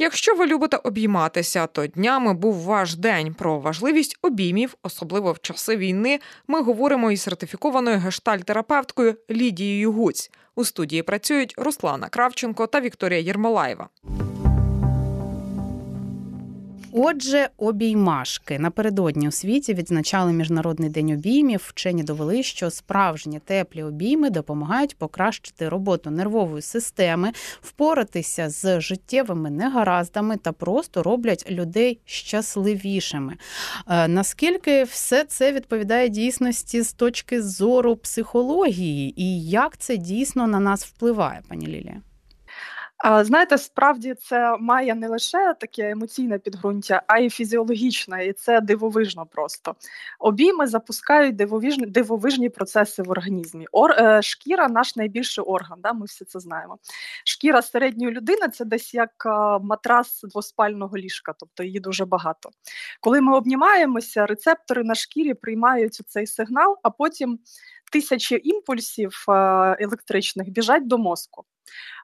Якщо ви любите обійматися, то днями був ваш день. Про важливість обіймів, особливо в часи війни, ми говоримо із сертифікованою гештальтерапевткою Лідією Гуць. У студії працюють Руслана Кравченко та Вікторія Єрмолаєва. Отже, обіймашки напередодні у світі відзначали міжнародний день обіймів. Вчені довели, що справжні теплі обійми допомагають покращити роботу нервової системи, впоратися з життєвими негараздами та просто роблять людей щасливішими. Е, наскільки все це відповідає дійсності з точки зору психології, і як це дійсно на нас впливає, пані Лілія? Знаєте, справді це має не лише таке емоційне підґрунтя, а й фізіологічне, і це дивовижно просто. Обійми запускають дивовижні дивовижні процеси в організмі. Ор, е, Шкіра наш найбільший орган, да, ми всі це знаємо. Шкіра середньої людини це десь як е, матрас двоспального ліжка, тобто її дуже багато. Коли ми обнімаємося, рецептори на шкірі приймають цей сигнал, а потім тисячі імпульсів е, електричних біжать до мозку.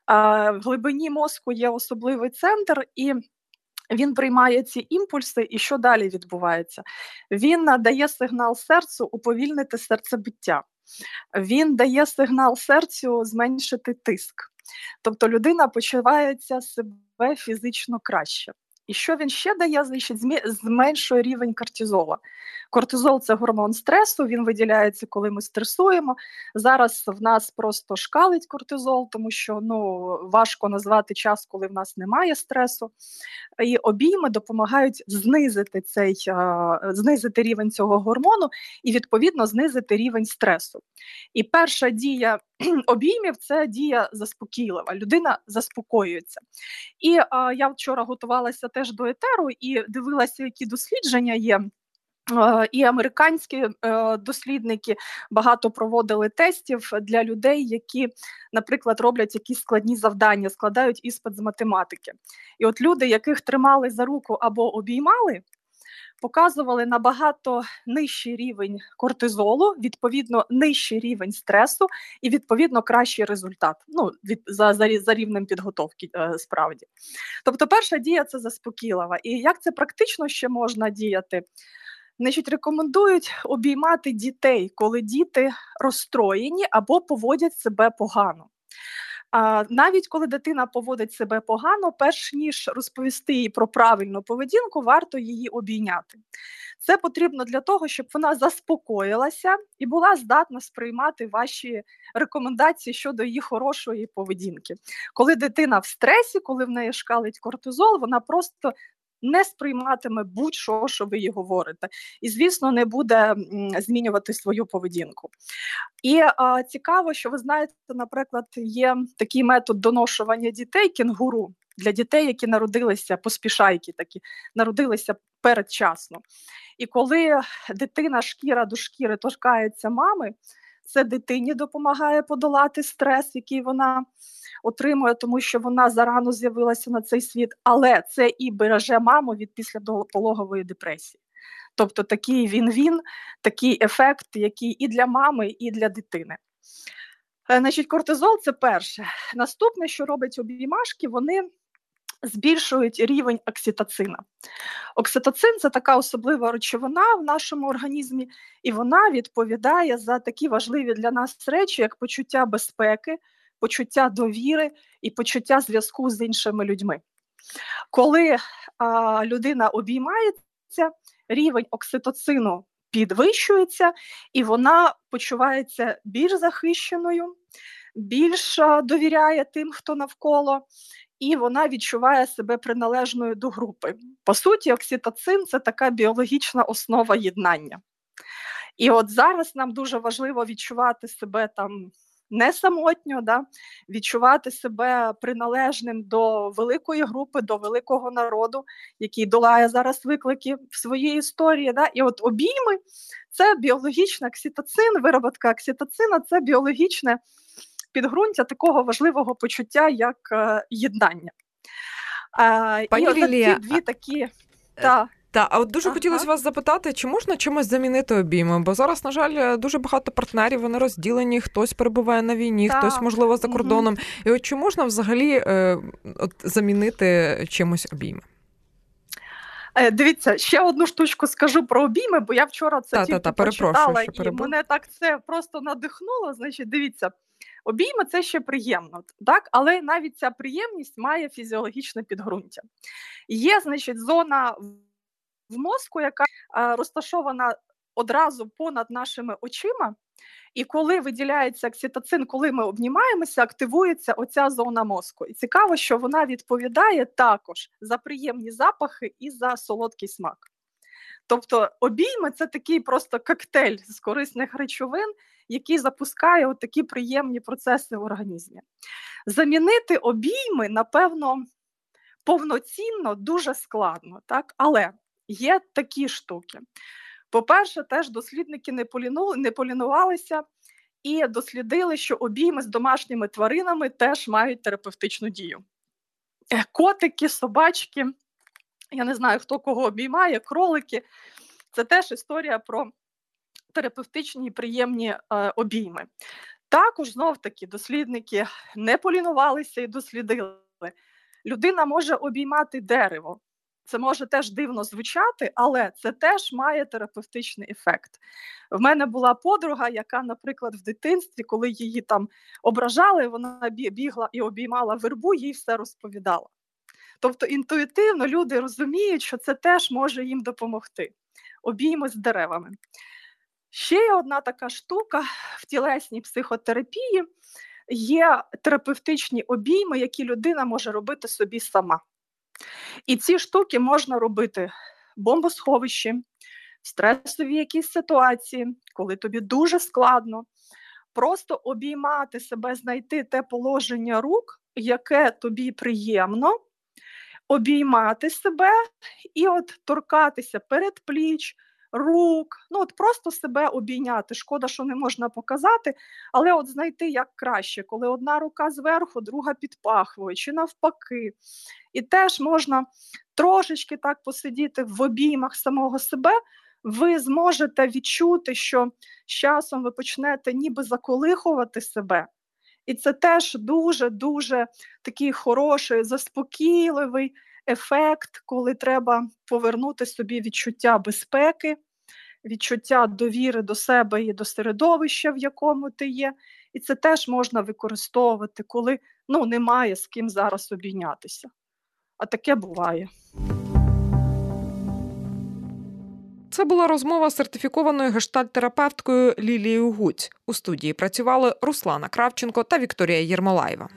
В глибині мозку є особливий центр, і він приймає ці імпульси, і що далі відбувається? Він надає сигнал серцю уповільнити серцебиття. Він дає сигнал серцю зменшити тиск. Тобто людина почувається себе фізично краще. І що він ще дає? Значить, зменшує рівень кортизола. Кортизол це гормон стресу, він виділяється, коли ми стресуємо. Зараз в нас просто шкалить кортизол, тому що ну, важко назвати час, коли в нас немає стресу. І обійми допомагають знизити цей, знизити рівень цього гормону і, відповідно, знизити рівень стресу. І перша дія обіймів це дія заспокійлива. Людина заспокоюється. І а, я вчора готувалася теж до етеру і дивилася, які дослідження є. І американські е, дослідники багато проводили тестів для людей, які, наприклад, роблять якісь складні завдання, складають іспит з математики. І от люди, яких тримали за руку або обіймали, показували набагато нижчий рівень кортизолу, відповідно, нижчий рівень стресу і відповідно кращий результат. Ну від за за, за рівнем підготовки е, справді. Тобто, перша дія це заспокійлива. І як це практично ще можна діяти? Значить, рекомендують обіймати дітей, коли діти розстроєні або поводять себе погано. А навіть коли дитина поводить себе погано, перш ніж розповісти їй про правильну поведінку, варто її обійняти. Це потрібно для того, щоб вона заспокоїлася і була здатна сприймати ваші рекомендації щодо її хорошої поведінки. Коли дитина в стресі, коли в неї шкалить кортизол, вона просто не сприйматиме будь-що, що ви їй говорите, і, звісно, не буде змінювати свою поведінку. І а, цікаво, що ви знаєте, наприклад, є такий метод доношування дітей кенгуру для дітей, які народилися поспішайки, такі народилися передчасно. І коли дитина шкіра до шкіри торкається мами, це дитині допомагає подолати стрес, який вона отримує, тому що вона зарано з'явилася на цей світ, але це і береже маму від післяпологової депресії. Тобто такий він-він, такий ефект, який і для мами, і для дитини. Е, значить, Кортизол це перше. Наступне, що робить обіймашки, вони збільшують рівень окситоцина. Окситоцин це така особлива речовина в нашому організмі, і вона відповідає за такі важливі для нас речі, як почуття безпеки, почуття довіри і почуття зв'язку з іншими людьми. Коли а, людина обіймається, рівень окситоцину підвищується, і вона почувається більш захищеною, більш довіряє тим, хто навколо, і вона відчуває себе приналежною до групи. По суті, окситоцин це така біологічна основа єднання. І от зараз нам дуже важливо відчувати себе там не самотньо, да, відчувати себе приналежним до великої групи, до великого народу, який долає зараз виклики в своїй історії. Да. І от обійми це біологічний окситоцин, вироботка окситоцина це біологічне підґрунтя такого важливого почуття, як е, єднання. Пані і Лілія, дві такі. Та, Та а от дуже ага. хотілося вас запитати, чи можна чимось замінити обійми? Бо зараз, на жаль, дуже багато партнерів вони розділені, хтось перебуває на війні, так. хтось можливо за кордоном. Угу. І от чи можна взагалі е, от замінити чимось обійми? Е, дивіться, ще одну штучку скажу про обійми, бо я вчора це та, тільки та, та, почитала, і мене так це просто надихнуло. Значить, дивіться, обійми це ще приємно, так, але навіть ця приємність має фізіологічне підґрунтя. Є, значить, зона в мозку, яка розташована одразу понад нашими очима. І коли виділяється окситоцин, коли ми обнімаємося, активується оця зона мозку. І цікаво, що вона відповідає також за приємні запахи і за солодкий смак. Тобто обійми це такий просто коктейль з корисних речовин, який запускає такі приємні процеси в організмі. Замінити обійми, напевно, повноцінно дуже складно, так? але є такі штуки. По-перше, теж дослідники не поліну, не полінувалися і дослідили, що обійми з домашніми тваринами теж мають терапевтичну дію. Е, котики, собачки, я не знаю, хто кого обіймає, кролики це теж історія про терапевтичні і приємні е, обійми. Також знов таки дослідники не полінувалися і дослідили. Людина може обіймати дерево, це може теж дивно звучати, але це теж має терапевтичний ефект. В мене була подруга, яка, наприклад, в дитинстві, коли її там ображали, вона бігла і обіймала вербу, їй все розповідала. Тобто інтуїтивно люди розуміють, що це теж може їм допомогти. Обійми з деревами. Ще є одна така штука в тілесній психотерапії є терапевтичні обійми, які людина може робити собі сама. І ці штуки можна робити в бомбосховищі, в стресовій якійсь ситуації, коли тобі дуже складно. Просто обіймати себе, знайти те положення рук, яке тобі приємно, обіймати себе і от торкатися перед пліч, рук, ну от просто себе обійняти. Шкода, що не можна показати, але от знайти як краще, коли одна рука зверху, друга під пахвою, чи навпаки. І теж можна трошечки так посидіти в обіймах самого себе. Ви зможете відчути, що з часом ви почнете ніби заколихувати себе. І це теж дуже-дуже такий хороший, заспокійливий ефект, коли треба повернути собі відчуття безпеки, відчуття довіри до себе і до середовища, в якому ти є. І це теж можна використовувати, коли ну, немає з ким зараз обійнятися. А таке буває. Це була розмова з сертифікованою гештальт-терапевткою Лілією Гуць. У студії працювали Руслана Кравченко та Вікторія Єрмолаєва.